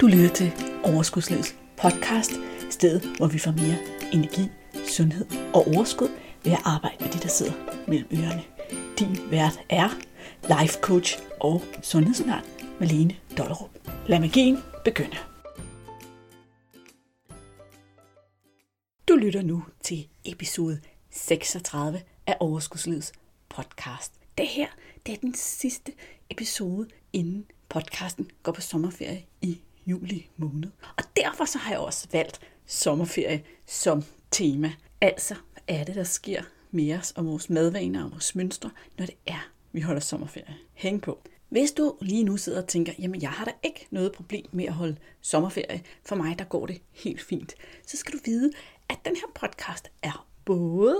Du lytter til Overskudslivets podcast, stedet hvor vi får mere energi, sundhed og overskud ved at arbejde med de, der sidder mellem ørerne. Din vært er life coach og sundhedsundern Malene Dollerup. Lad magien begynde. Du lytter nu til episode 36 af Overskudslivets podcast. Det her det er den sidste episode, inden podcasten går på sommerferie i juli måned. Og derfor så har jeg også valgt sommerferie som tema. Altså, hvad er det, der sker med os og vores madvaner og vores mønstre, når det er, vi holder sommerferie. Hæng på. Hvis du lige nu sidder og tænker, jamen jeg har da ikke noget problem med at holde sommerferie, for mig der går det helt fint, så skal du vide, at den her podcast er både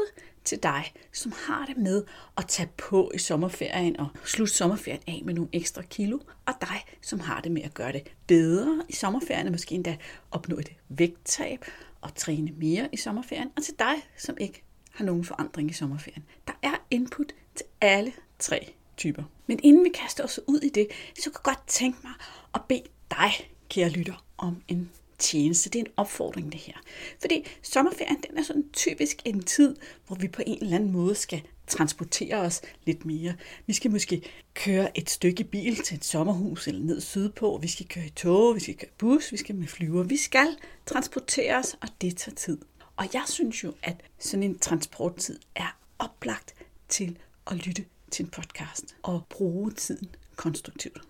til dig, som har det med at tage på i sommerferien og slutte sommerferien af med nogle ekstra kilo, og dig, som har det med at gøre det bedre i sommerferien, og måske endda opnå et vægttab og træne mere i sommerferien, og til dig, som ikke har nogen forandring i sommerferien. Der er input til alle tre typer. Men inden vi kaster os ud i det, så kan jeg godt tænke mig at bede dig, kære lytter, om en tjeneste. Det er en opfordring, det her. Fordi sommerferien, den er sådan typisk en tid, hvor vi på en eller anden måde skal transportere os lidt mere. Vi skal måske køre et stykke bil til et sommerhus eller ned sydpå. Vi skal køre i tog, vi skal køre bus, vi skal med flyver. Vi skal transportere os, og det tager tid. Og jeg synes jo, at sådan en transporttid er oplagt til at lytte til en podcast og bruge tiden konstruktivt.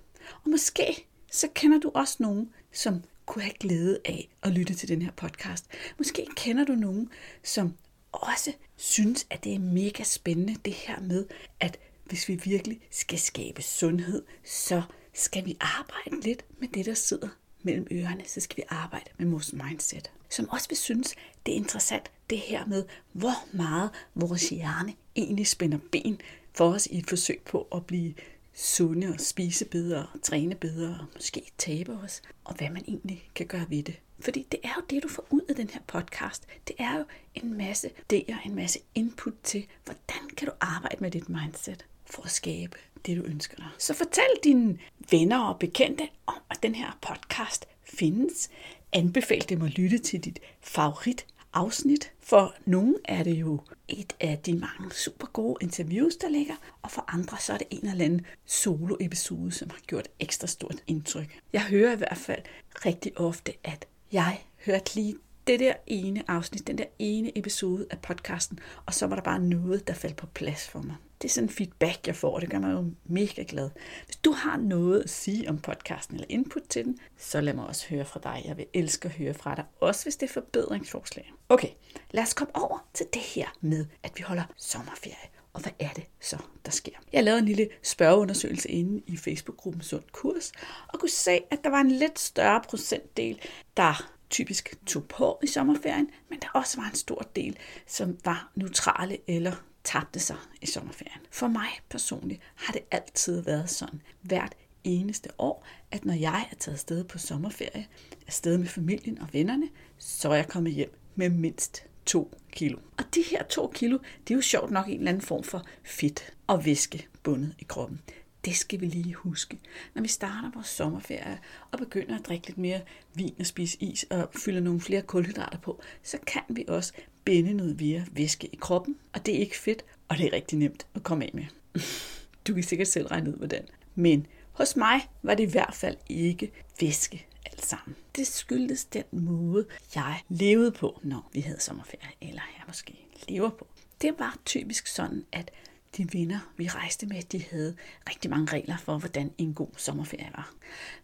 Og måske så kender du også nogen, som kunne have glæde af at lytte til den her podcast. Måske kender du nogen, som også synes, at det er mega spændende det her med, at hvis vi virkelig skal skabe sundhed, så skal vi arbejde lidt med det, der sidder mellem ørerne, så skal vi arbejde med vores mindset. Som også vil synes, det er interessant det her med, hvor meget vores hjerne egentlig spænder ben for os i et forsøg på at blive sunde og spise bedre og træne bedre og måske tabe os, og hvad man egentlig kan gøre ved det. Fordi det er jo det, du får ud af den her podcast. Det er jo en masse idéer, en masse input til, hvordan kan du arbejde med dit mindset for at skabe det, du ønsker dig. Så fortæl dine venner og bekendte om, at den her podcast findes. Anbefal dem at lytte til dit favorit afsnit. For nogle er det jo et af de mange super gode interviews, der ligger, og for andre så er det en eller anden solo-episode, som har gjort ekstra stort indtryk. Jeg hører i hvert fald rigtig ofte, at jeg hørte lige det der ene afsnit, den der ene episode af podcasten, og så var der bare noget, der faldt på plads for mig. Det er sådan en feedback, jeg får, og det gør mig jo mega glad. Hvis du har noget at sige om podcasten eller input til den, så lad mig også høre fra dig. Jeg vil elske at høre fra dig, også hvis det er forbedringsforslag. Okay, lad os komme over til det her med, at vi holder sommerferie. Og hvad er det så, der sker? Jeg lavede en lille spørgeundersøgelse inde i Facebook-gruppen Sund Kurs, og kunne se, at der var en lidt større procentdel, der typisk tog på i sommerferien, men der også var en stor del, som var neutrale eller tabte sig i sommerferien. For mig personligt har det altid været sådan, hvert eneste år, at når jeg er taget afsted på sommerferie, afsted med familien og vennerne, så er jeg kommet hjem med mindst 2 kilo. Og de her 2 kilo, det er jo sjovt nok en eller anden form for fedt og væske bundet i kroppen. Det skal vi lige huske. Når vi starter vores sommerferie og begynder at drikke lidt mere vin og spise is og fylde nogle flere kulhydrater på, så kan vi også binde noget via væske i kroppen. Og det er ikke fedt, og det er rigtig nemt at komme af med. Du kan sikkert selv regne ud, hvordan. Men hos mig var det i hvert fald ikke væske alt sammen. Det skyldtes den måde, jeg levede på, når vi havde sommerferie, eller jeg måske lever på. Det var typisk sådan, at de venner, vi rejste med, de havde rigtig mange regler for, hvordan en god sommerferie var.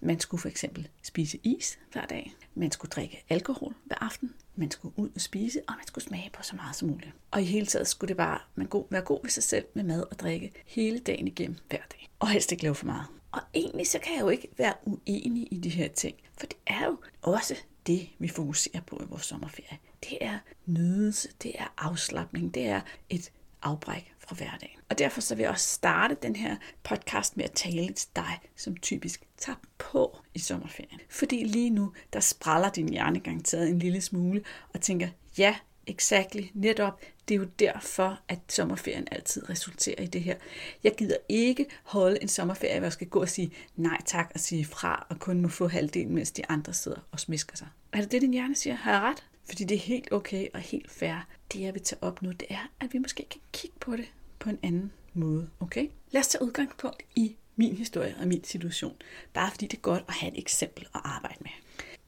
Man skulle for eksempel spise is hver dag. Man skulle drikke alkohol hver aften. Man skulle ud og spise, og man skulle smage på så meget som muligt. Og i hele taget skulle det bare man god, være god ved sig selv med mad og drikke hele dagen igennem hver dag. Og helst ikke lave for meget. Og egentlig så kan jeg jo ikke være uenig i de her ting. For det er jo også det, vi fokuserer på i vores sommerferie. Det er nydelse, det er afslappning, det er et afbræk fra hverdagen. Og derfor så vil jeg også starte den her podcast med at tale til dig, som typisk tager på i sommerferien. Fordi lige nu, der spræller din hjerne garanteret en lille smule og tænker, ja, Exactly, netop. Det er jo derfor, at sommerferien altid resulterer i det her. Jeg gider ikke holde en sommerferie, hvor jeg skal gå og sige nej tak og sige fra, og kun må få halvdelen, mens de andre sidder og smisker sig. Er det det, din hjerne siger? Har jeg ret? Fordi det er helt okay og helt fair. Det, jeg vil tage op nu, det er, at vi måske kan kigge på det på en anden måde. Okay? Lad os tage udgangspunkt i min historie og min situation. Bare fordi det er godt at have et eksempel at arbejde med.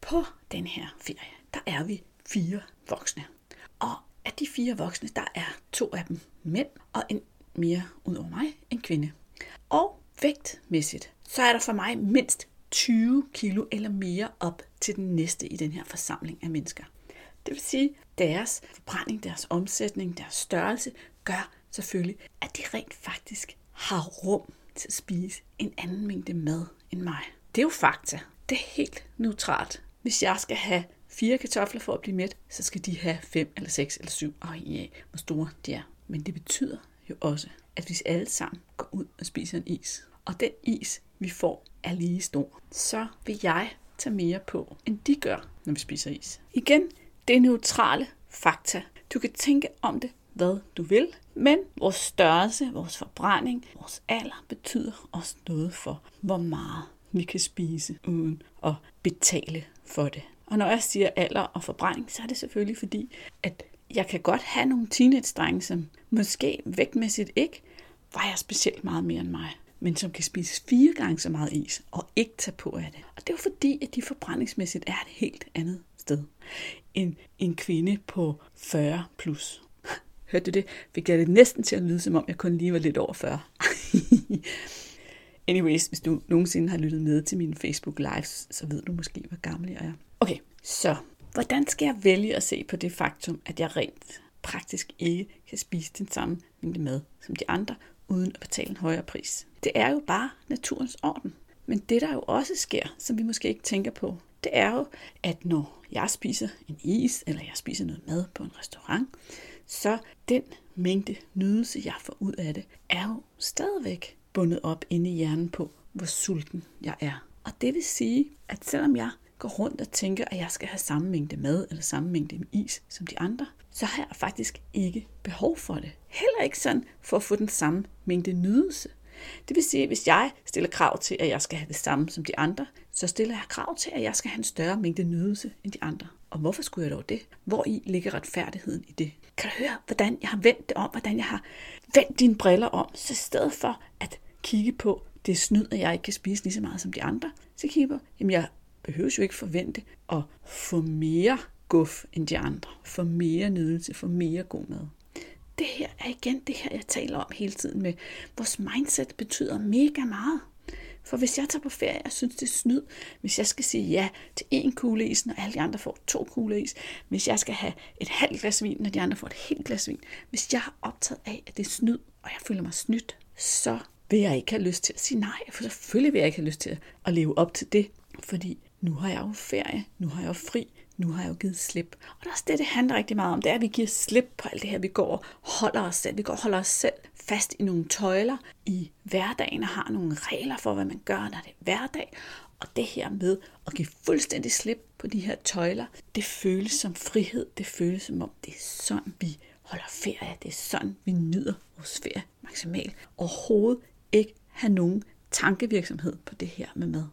På den her ferie, der er vi fire voksne. Og af de fire voksne, der er to af dem mænd, og en mere ud over mig, en kvinde. Og vægtmæssigt, så er der for mig mindst 20 kilo eller mere op til den næste i den her forsamling af mennesker. Det vil sige, deres forbrænding, deres omsætning, deres størrelse gør selvfølgelig, at de rent faktisk har rum til at spise en anden mængde mad end mig. Det er jo fakta. Det er helt neutralt. Hvis jeg skal have fire kartofler for at blive mæt, så skal de have fem eller seks eller syv, afhængig af, hvor store de er. Men det betyder jo også, at hvis alle sammen går ud og spiser en is, og den is, vi får, er lige stor, så vil jeg tage mere på, end de gør, når vi spiser is. Igen, det er neutrale fakta. Du kan tænke om det, hvad du vil, men vores størrelse, vores forbrænding, vores alder betyder også noget for, hvor meget vi kan spise uden at betale for det. Og når jeg siger alder og forbrænding, så er det selvfølgelig fordi, at jeg kan godt have nogle teenage-drenge, som måske vægtmæssigt ikke vejer specielt meget mere end mig, men som kan spise fire gange så meget is og ikke tage på af det. Og det er jo fordi, at de forbrændingsmæssigt er et helt andet sted end en kvinde på 40 plus. Hørte du det? Fik jeg det næsten til at lyde, som om jeg kun lige var lidt over 40. Anyways, hvis du nogensinde har lyttet med til mine Facebook Lives, så ved du måske, hvor gammel jeg er. Okay, så hvordan skal jeg vælge at se på det faktum, at jeg rent praktisk ikke kan spise den samme mængde mad som de andre, uden at betale en højere pris? Det er jo bare naturens orden. Men det, der jo også sker, som vi måske ikke tænker på, det er jo, at når jeg spiser en is, eller jeg spiser noget mad på en restaurant, så den mængde nydelse, jeg får ud af det, er jo stadigvæk bundet op inde i hjernen på, hvor sulten jeg er. Og det vil sige, at selvom jeg går rundt og tænker, at jeg skal have samme mængde mad eller samme mængde is som de andre, så har jeg faktisk ikke behov for det. Heller ikke sådan for at få den samme mængde nydelse. Det vil sige, at hvis jeg stiller krav til, at jeg skal have det samme som de andre, så stiller jeg krav til, at jeg skal have en større mængde nydelse end de andre. Og hvorfor skulle jeg dog det? Hvor i ligger retfærdigheden i det? Kan du høre, hvordan jeg har vendt det om, hvordan jeg har vendt dine briller om, så i stedet for at kigge på, det er snyd, at jeg ikke kan spise lige så meget som de andre, så kigger på, jamen jeg behøver jo ikke forvente at få mere guf end de andre, få mere nydelse, få mere god mad. Det her er igen det her, jeg taler om hele tiden med, vores mindset betyder mega meget. For hvis jeg tager på ferie og synes, det er snyd, hvis jeg skal sige ja til en kugle is, når alle de andre får to kugle is, hvis jeg skal have et halvt glas vin, når de andre får et helt glas vin, hvis jeg er optaget af, at det er snyd, og jeg føler mig snydt, så vil jeg ikke have lyst til at sige nej. For selvfølgelig vil jeg ikke have lyst til at leve op til det, fordi nu har jeg jo ferie, nu har jeg jo fri, nu har jeg jo givet slip. Og det er også det, det handler rigtig meget om, det er, at vi giver slip på alt det her. Vi går og holder os selv, vi går og holder os selv fast i nogle tøjler i hverdagen og har nogle regler for, hvad man gør, når det er hverdag. Og det her med at give fuldstændig slip på de her tøjler, det føles som frihed. Det føles som om, det er sådan, vi holder ferie. Det er sådan, vi nyder vores ferie maksimalt. Overhovedet ikke have nogen tankevirksomhed på det her med mad.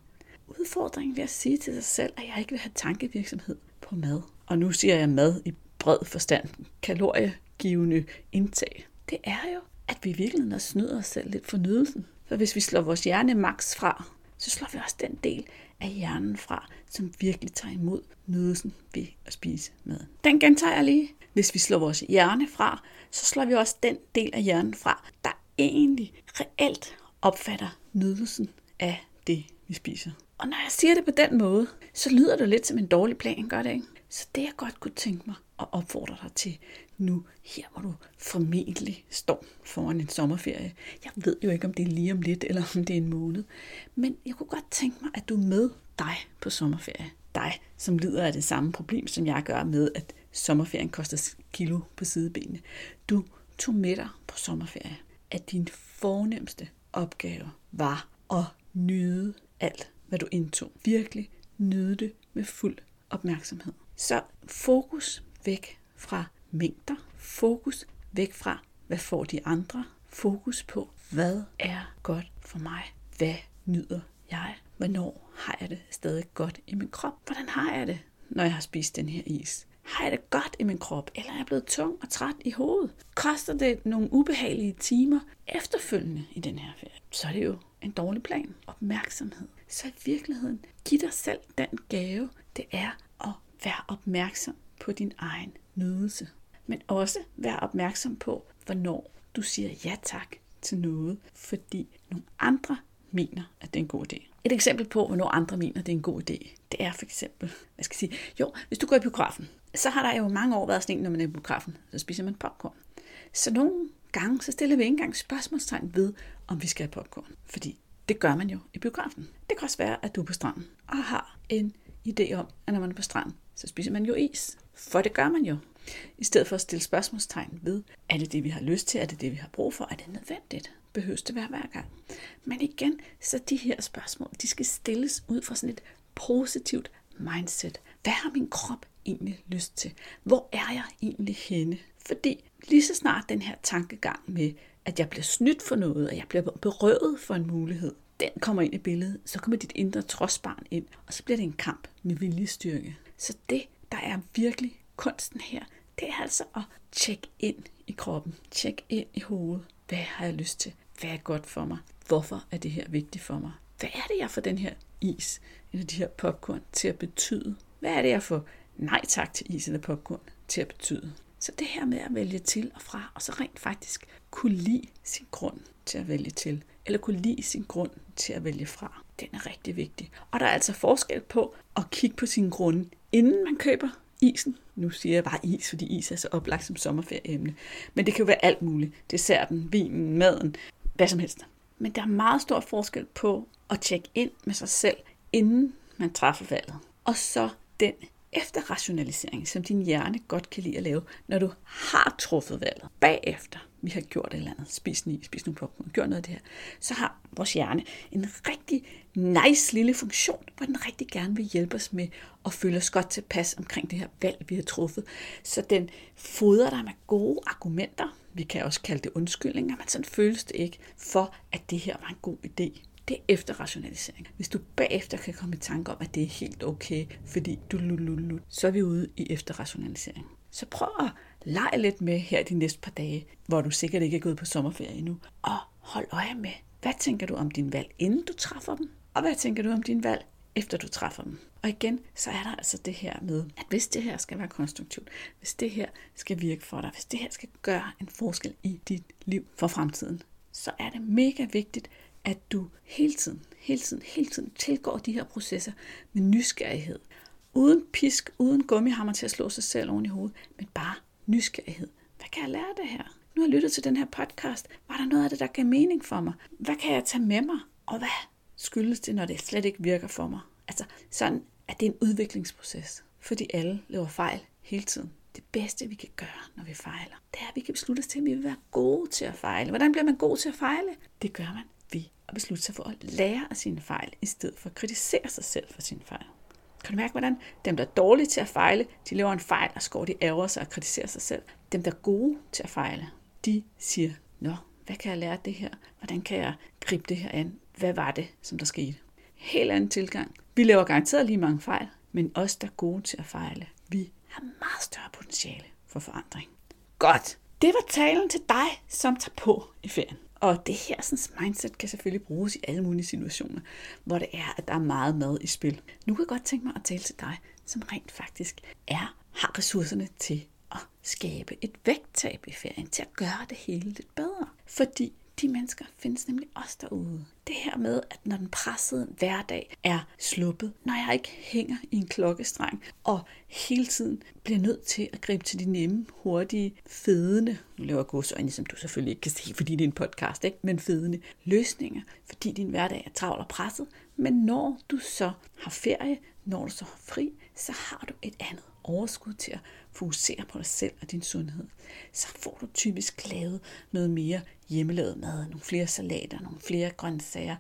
Udfordringen ved at sige til sig selv, at jeg ikke vil have tankevirksomhed på mad. Og nu siger jeg mad i bred forstand. Kaloriegivende indtag. Det er jo, at vi virkelig snyder os selv lidt for nydelsen. For hvis vi slår vores hjerne maks fra, så slår vi også den del af hjernen fra, som virkelig tager imod nydelsen ved at spise mad. Den gentager jeg lige. Hvis vi slår vores hjerne fra, så slår vi også den del af hjernen fra, der egentlig reelt opfatter nydelsen af det, vi spiser. Og når jeg siger det på den måde, så lyder det lidt som en dårlig plan, gør det ikke? Så det jeg godt kunne tænke mig at opfordre dig til nu, her hvor du formentlig står foran en sommerferie. Jeg ved jo ikke, om det er lige om lidt, eller om det er en måned. Men jeg kunne godt tænke mig, at du er med dig på sommerferie. Dig, som lider af det samme problem, som jeg gør med, at sommerferien koster kilo på sidebenene. Du tog med dig på sommerferie, at din fornemmeste opgave var at nyde alt, hvad du indtog. Virkelig nyde det med fuld opmærksomhed. Så fokus væk fra mængder. Fokus væk fra, hvad får de andre. Fokus på, hvad er godt for mig? Hvad nyder jeg? Hvornår har jeg det stadig godt i min krop? Hvordan har jeg det, når jeg har spist den her is? Har jeg det godt i min krop, eller er jeg blevet tung og træt i hovedet? Koster det nogle ubehagelige timer efterfølgende i den her ferie? Så er det jo en dårlig plan. Opmærksomhed. Så i virkeligheden, giv dig selv den gave, det er at være opmærksom på din egen nydelse. Men også være opmærksom på, hvornår du siger ja tak til noget, fordi nogle andre mener, at det er en god idé. Et eksempel på, hvornår andre mener, at det er en god idé, det er for eksempel, hvad skal jeg sige, jo, hvis du går i biografen, så har der jo mange år været sådan en, når man er i biografen, så spiser man popcorn. Så nogle gange, så stiller vi ikke engang spørgsmålstegn ved, om vi skal have popcorn. Fordi det gør man jo i biografen. Det kan også være, at du er på stranden og har en idé om, at når man er på stranden, så spiser man jo is. For det gør man jo. I stedet for at stille spørgsmålstegn ved, er det det, vi har lyst til? Er det det, vi har brug for? Er det nødvendigt? Behøves det være hver gang? Men igen, så de her spørgsmål, de skal stilles ud fra sådan et positivt mindset. Hvad har min krop egentlig lyst til? Hvor er jeg egentlig henne? Fordi lige så snart den her tankegang med, at jeg bliver snydt for noget, og jeg bliver berøvet for en mulighed, den kommer ind i billedet, så kommer dit indre trodsbarn ind, og så bliver det en kamp med viljestyrke. Så det, der er virkelig kunsten her, det er altså at tjekke ind i kroppen, tjekke ind i hovedet. Hvad har jeg lyst til? Hvad er godt for mig? Hvorfor er det her vigtigt for mig? Hvad er det, jeg får den her is, eller de her popcorn til at betyde? Hvad er det, jeg får nej tak til is eller popcorn til at betyde? Så det her med at vælge til og fra, og så rent faktisk kunne lide sin grund til at vælge til, eller kunne lide sin grund til at vælge fra, den er rigtig vigtig. Og der er altså forskel på at kigge på sin grunde, inden man køber isen. Nu siger jeg bare is, fordi is er så oplagt som sommerferieemne. Men det kan jo være alt muligt. Desserten, vinen, maden, hvad som helst. Men der er meget stor forskel på at tjekke ind med sig selv, inden man træffer valget. Og så den efterrationalisering, som din hjerne godt kan lide at lave, når du har truffet valget. Bagefter, vi har gjort et eller andet, spist ni, spis nogle popcorn, gjort noget af det her, så har vores hjerne en rigtig nice lille funktion, hvor den rigtig gerne vil hjælpe os med at føle os godt tilpas omkring det her valg, vi har truffet. Så den fodrer dig med gode argumenter, vi kan også kalde det undskyldninger, men sådan føles det ikke, for at det her var en god idé. Det er efterrationalisering. Hvis du bagefter kan komme i tanke om, at det er helt okay, fordi du lululu, så er vi ude i efterrationalisering. Så prøv at lege lidt med her de næste par dage, hvor du sikkert ikke er gået på sommerferie endnu, og hold øje med, hvad tænker du om din valg, inden du træffer dem, og hvad tænker du om din valg, efter du træffer dem. Og igen, så er der altså det her med, at hvis det her skal være konstruktivt, hvis det her skal virke for dig, hvis det her skal gøre en forskel i dit liv for fremtiden, så er det mega vigtigt, at du hele tiden, hele tiden, hele tiden tilgår de her processer med nysgerrighed. Uden pisk, uden gummihammer til at slå sig selv oven i hovedet, men bare nysgerrighed. Hvad kan jeg lære af det her? Nu har jeg lyttet til den her podcast. Var der noget af det, der gav mening for mig? Hvad kan jeg tage med mig? Og hvad skyldes det, når det slet ikke virker for mig? Altså sådan, at det er en udviklingsproces. Fordi alle laver fejl hele tiden. Det bedste, vi kan gøre, når vi fejler, det er, at vi kan beslutte os til, at vi vil være gode til at fejle. Hvordan bliver man god til at fejle? Det gør man ved at beslutte sig for at lære af sine fejl, i stedet for at kritisere sig selv for sine fejl. Kan du mærke, hvordan dem, der er dårlige til at fejle, de laver en fejl, og skår de ærger sig og kritiserer sig selv. Dem, der er gode til at fejle, de siger, Nå, hvad kan jeg lære af det her? Hvordan kan jeg gribe det her an? Hvad var det, som der skete? Helt anden tilgang. Vi laver garanteret lige mange fejl, men os, der er gode til at fejle, vi har meget større potentiale for forandring. Godt. Det var talen til dig, som tager på i ferien. Og det her sådan, mindset kan selvfølgelig bruges i alle mulige situationer, hvor det er, at der er meget mad i spil. Nu kan jeg godt tænke mig at tale til dig, som rent faktisk er, har ressourcerne til at skabe et vægttab i ferien, til at gøre det hele lidt bedre. Fordi de mennesker findes nemlig også derude. Det her med, at når den pressede hverdag er sluppet, når jeg ikke hænger i en klokkestreng, og hele tiden bliver nødt til at gribe til de nemme, hurtige, fedende, nu laver godsøjne, som du selvfølgelig ikke kan se, fordi det er en podcast, ikke? men fedende løsninger, fordi din hverdag er travl og presset. Men når du så har ferie, når du så har fri, så har du et andet overskud til at fokusere på dig selv og din sundhed, så får du typisk lavet noget mere hjemmelavet mad, nogle flere salater, nogle flere grøntsager.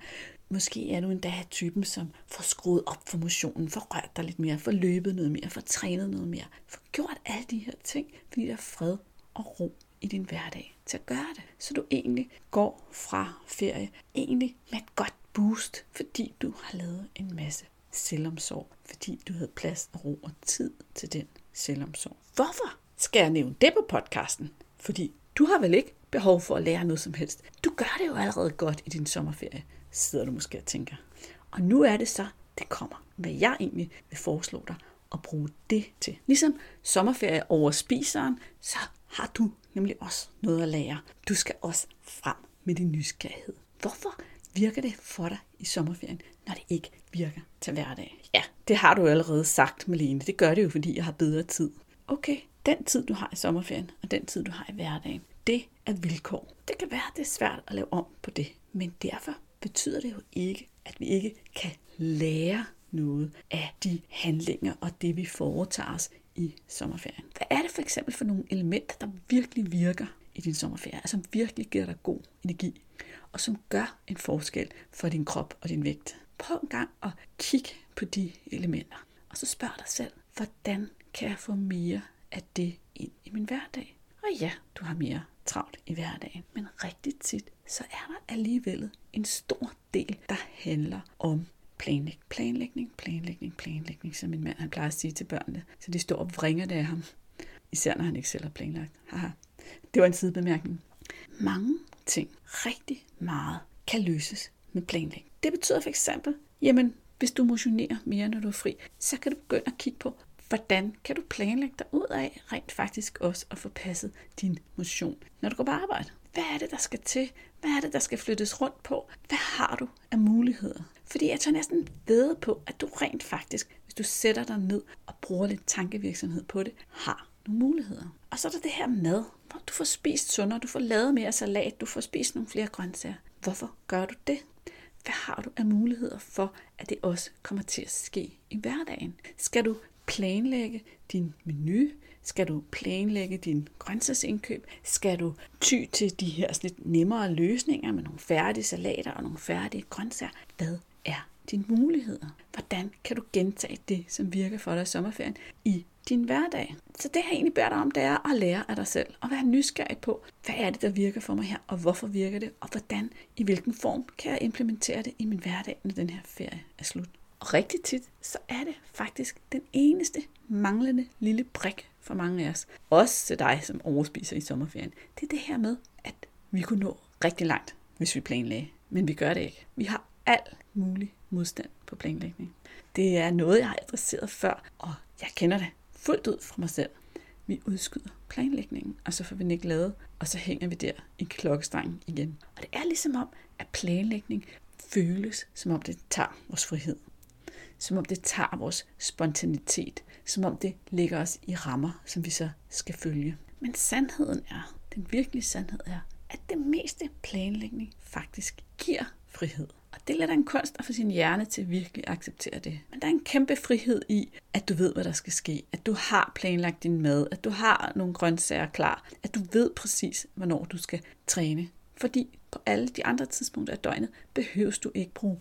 Måske er du endda typen, som får skruet op for motionen, får rørt dig lidt mere, får løbet noget mere, får trænet noget mere, får gjort alle de her ting, fordi der er fred og ro i din hverdag til at gøre det. Så du egentlig går fra ferie egentlig med et godt boost, fordi du har lavet en masse selvomsorg, fordi du havde plads og ro og tid til den selvomsorg. Hvorfor skal jeg nævne det på podcasten? Fordi du har vel ikke behov for at lære noget som helst. Du gør det jo allerede godt i din sommerferie, sidder du måske og tænker. Og nu er det så, det kommer, hvad jeg egentlig vil foreslå dig at bruge det til. Ligesom sommerferie over spiseren, så har du nemlig også noget at lære. Du skal også frem med din nysgerrighed. Hvorfor virker det for dig i sommerferien, når det ikke virker til hverdag? Ja, det har du allerede sagt, Malene. Det gør det jo, fordi jeg har bedre tid. Okay, den tid, du har i sommerferien, og den tid, du har i hverdagen, det er vilkår. Det kan være, det er svært at lave om på det, men derfor betyder det jo ikke, at vi ikke kan lære noget af de handlinger og det, vi foretager os i sommerferien. Hvad er det for eksempel for nogle elementer, der virkelig virker i din sommerferie, altså som virkelig giver dig god energi, og som gør en forskel for din krop og din vægt? Prøv en gang at kigge på de elementer, og så spørg dig selv, hvordan kan jeg få mere af det ind i min hverdag? Og ja, du har mere travlt i hverdagen, men rigtig tit, så er der alligevel en stor del, der handler om planlæg, planlægning, planlægning, planlægning, som min mand han plejer at sige til børnene. Så de står og vringer det af ham, især når han ikke selv har planlagt. Haha. Det var en sidebemærkning. Mange ting, rigtig meget, kan løses med planlægning. Det betyder for eksempel, jamen, hvis du motionerer mere, når du er fri, så kan du begynde at kigge på, hvordan kan du planlægge dig ud af rent faktisk også at få passet din motion, når du går på arbejde. Hvad er det, der skal til? Hvad er det, der skal flyttes rundt på? Hvad har du af muligheder? Fordi jeg tager næsten ved på, at du rent faktisk, hvis du sætter dig ned og bruger lidt tankevirksomhed på det, har nogle muligheder. Og så er der det her mad, hvor du får spist sundere, du får lavet mere salat, du får spist nogle flere grøntsager. Hvorfor gør du det? Hvad har du af muligheder for, at det også kommer til at ske i hverdagen? Skal du planlægge din menu? Skal du planlægge din grøntsagsindkøb? Skal du ty til de her sådan lidt nemmere løsninger med nogle færdige salater og nogle færdige grøntsager? Hvad er dine muligheder? Hvordan kan du gentage det, som virker for dig i sommerferien i din hverdag? Så det, jeg egentlig beder dig om, det er at lære af dig selv og være nysgerrig på, hvad er det, der virker for mig her, og hvorfor virker det, og hvordan, i hvilken form kan jeg implementere det i min hverdag, når den her ferie er slut. Og rigtig tit, så er det faktisk den eneste manglende lille brik for mange af os. Også til dig, som overspiser i sommerferien. Det er det her med, at vi kunne nå rigtig langt, hvis vi planlagde. Men vi gør det ikke. Vi har al mulig modstand på planlægning. Det er noget, jeg har adresseret før, og jeg kender det fuldt ud fra mig selv. Vi udskyder planlægningen, og så får vi den ikke lavet, og så hænger vi der i klokkestrengen igen. Og det er ligesom om, at planlægning føles, som om det tager vores frihed som om det tager vores spontanitet, som om det lægger os i rammer, som vi så skal følge. Men sandheden er, den virkelige sandhed er, at det meste planlægning faktisk giver frihed. Og det er lidt en kunst at få sin hjerne til at virkelig acceptere det. Men der er en kæmpe frihed i, at du ved, hvad der skal ske. At du har planlagt din mad. At du har nogle grøntsager klar. At du ved præcis, hvornår du skal træne. Fordi på alle de andre tidspunkter af døgnet behøves du ikke bruge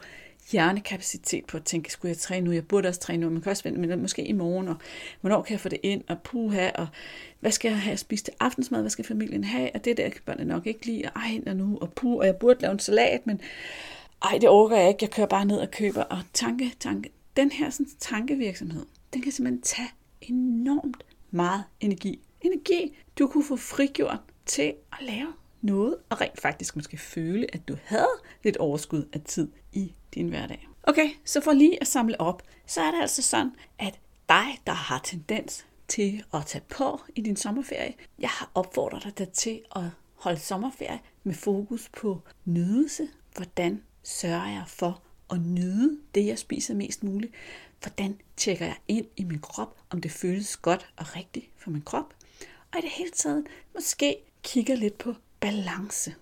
hjernekapacitet på at tænke, skulle jeg træne nu? Jeg burde også træne nu, man kan også vente, men måske i morgen, og hvornår kan jeg få det ind, og puha, og hvad skal jeg have at spise til aftensmad, hvad skal familien have, og det der kan børnene nok ikke lide, og ej, nu, og puh, og jeg burde lave en salat, men ej, det overgår jeg ikke, jeg kører bare ned og køber, og tanke, tanke, den her sådan, tankevirksomhed, den kan simpelthen tage enormt meget energi. Energi, du kunne få frigjort til at lave noget, og rent faktisk måske føle, at du havde lidt overskud af tid i din hverdag. Okay, så for lige at samle op, så er det altså sådan, at dig, der har tendens til at tage på i din sommerferie, jeg har opfordret dig til at holde sommerferie med fokus på nydelse. Hvordan sørger jeg for at nyde det, jeg spiser mest muligt? Hvordan tjekker jeg ind i min krop, om det føles godt og rigtigt for min krop? Og i det hele taget måske kigger lidt på balance.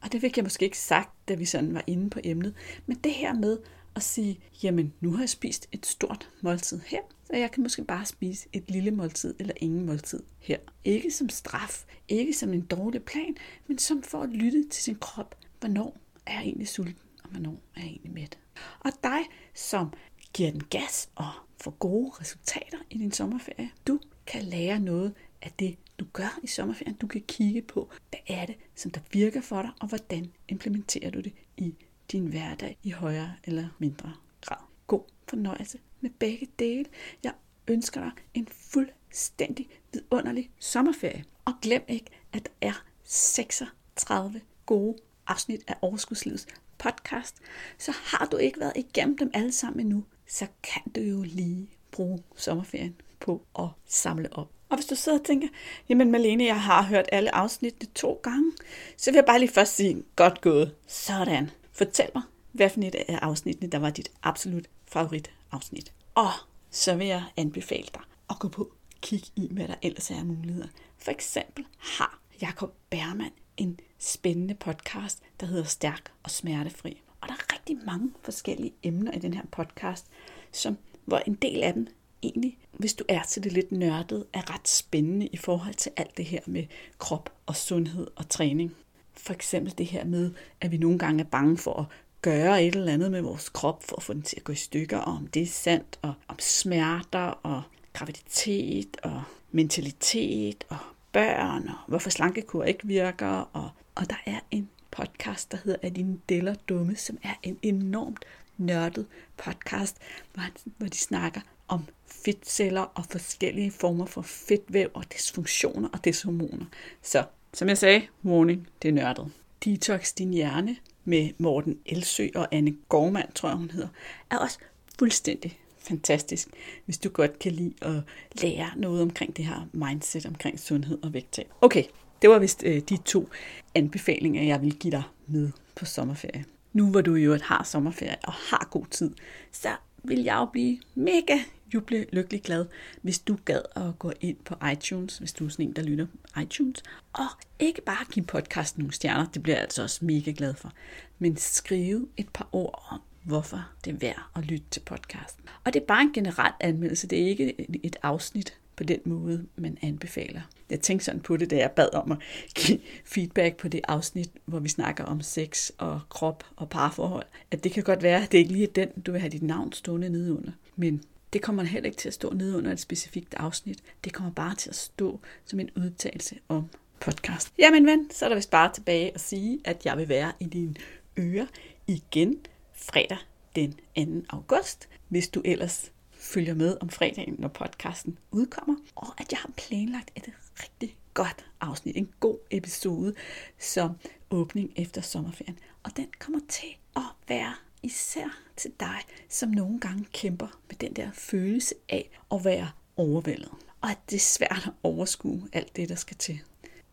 Og det fik jeg måske ikke sagt, da vi sådan var inde på emnet. Men det her med at sige, jamen nu har jeg spist et stort måltid her, så jeg kan måske bare spise et lille måltid eller ingen måltid her. Ikke som straf, ikke som en dårlig plan, men som for at lytte til sin krop. Hvornår er jeg egentlig sulten, hvornår er jeg egentlig mæt? Og dig, som giver den gas og får gode resultater i din sommerferie, du kan lære noget af det, du gør i sommerferien. Du kan kigge på, hvad er det, som der virker for dig, og hvordan implementerer du det i din hverdag i højere eller mindre grad. God fornøjelse med begge dele. Jeg ønsker dig en fuldstændig vidunderlig sommerferie. Og glem ikke, at der er 36 gode afsnit af Overskudslivets podcast. Så har du ikke været igennem dem alle sammen endnu, så kan du jo lige bruge sommerferien på at samle op. Og hvis du sidder og tænker, jamen Malene, jeg har hørt alle afsnittene to gange, så vil jeg bare lige først sige, godt gået. Sådan. Fortæl mig, hvad for et af afsnittene, der var dit absolut favorit afsnit. Og så vil jeg anbefale dig at gå på kig i, hvad der ellers er muligheder. For eksempel har Jakob Bermann en spændende podcast, der hedder Stærk og Smertefri. Og der er rigtig mange forskellige emner i den her podcast, som, hvor en del af dem egentlig, hvis du er til det lidt nørdet, er ret spændende i forhold til alt det her med krop og sundhed og træning. For eksempel det her med, at vi nogle gange er bange for at gøre et eller andet med vores krop for at få den til at gå i stykker, og om det er sandt, og om smerter, og graviditet, og mentalitet, og børn, og hvorfor slankekur ikke virker, og, og der er en podcast, der hedder Er dine deller dumme, som er en enormt nørdet podcast, hvor, hvor de snakker om fedtceller og forskellige former for fedtvæv og dysfunktioner og deshormoner. Så som jeg sagde, warning, det er nørdet. Detox din hjerne med Morten Elsø og Anne Gormand, tror jeg hun hedder, er også fuldstændig fantastisk, hvis du godt kan lide at lære noget omkring det her mindset omkring sundhed og vægttab. Okay, det var vist øh, de to anbefalinger, jeg vil give dig med på sommerferie. Nu hvor du jo har sommerferie og har god tid, så vil jeg jo blive mega juble lykkelig glad, hvis du gad at gå ind på iTunes, hvis du er sådan en, der lytter iTunes, og ikke bare give podcasten nogle stjerner, det bliver jeg altså også mega glad for, men skrive et par ord om, hvorfor det er værd at lytte til podcasten. Og det er bare en generel anmeldelse, det er ikke et afsnit på den måde, man anbefaler. Jeg tænkte sådan på det, da jeg bad om at give feedback på det afsnit, hvor vi snakker om sex og krop og parforhold. At det kan godt være, at det ikke lige er den, du vil have dit navn stående nede under. Men det kommer heller ikke til at stå nede under et specifikt afsnit. Det kommer bare til at stå som en udtalelse om podcast. Jamen ven, så er der vist bare tilbage at sige, at jeg vil være i dine ører igen fredag den 2. august. Hvis du ellers følger med om fredagen, når podcasten udkommer, og at jeg har planlagt et rigtig godt afsnit, en god episode som åbning efter sommerferien. Og den kommer til at være især til dig, som nogle gange kæmper med den der følelse af at være overvældet. Og at det er svært at overskue alt det, der skal til.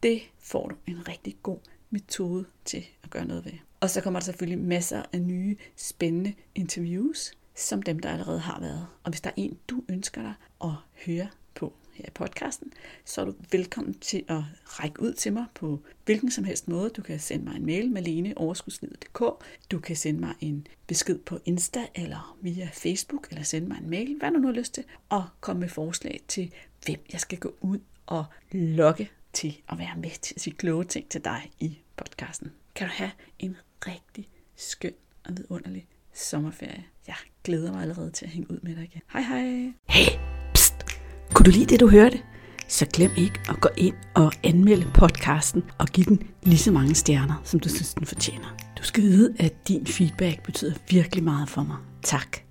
Det får du en rigtig god metode til at gøre noget ved. Og så kommer der selvfølgelig masser af nye, spændende interviews, som dem, der allerede har været. Og hvis der er en, du ønsker dig at høre på her i podcasten, så er du velkommen til at række ud til mig på hvilken som helst måde. Du kan sende mig en mail, maleneoverskudslivet.dk. Du kan sende mig en besked på Insta eller via Facebook, eller sende mig en mail, hvad du nu har lyst til, og komme med forslag til, hvem jeg skal gå ud og lokke til at være med til at sige kloge ting til dig i podcasten. Kan du have en rigtig skøn og vidunderlig sommerferie. Jeg glæder mig allerede til at hænge ud med dig igen. Hej hej! Hey, pst! Kunne du lide det, du hørte? Så glem ikke at gå ind og anmelde podcasten og give den lige så mange stjerner, som du synes, den fortjener. Du skal vide, at din feedback betyder virkelig meget for mig. Tak.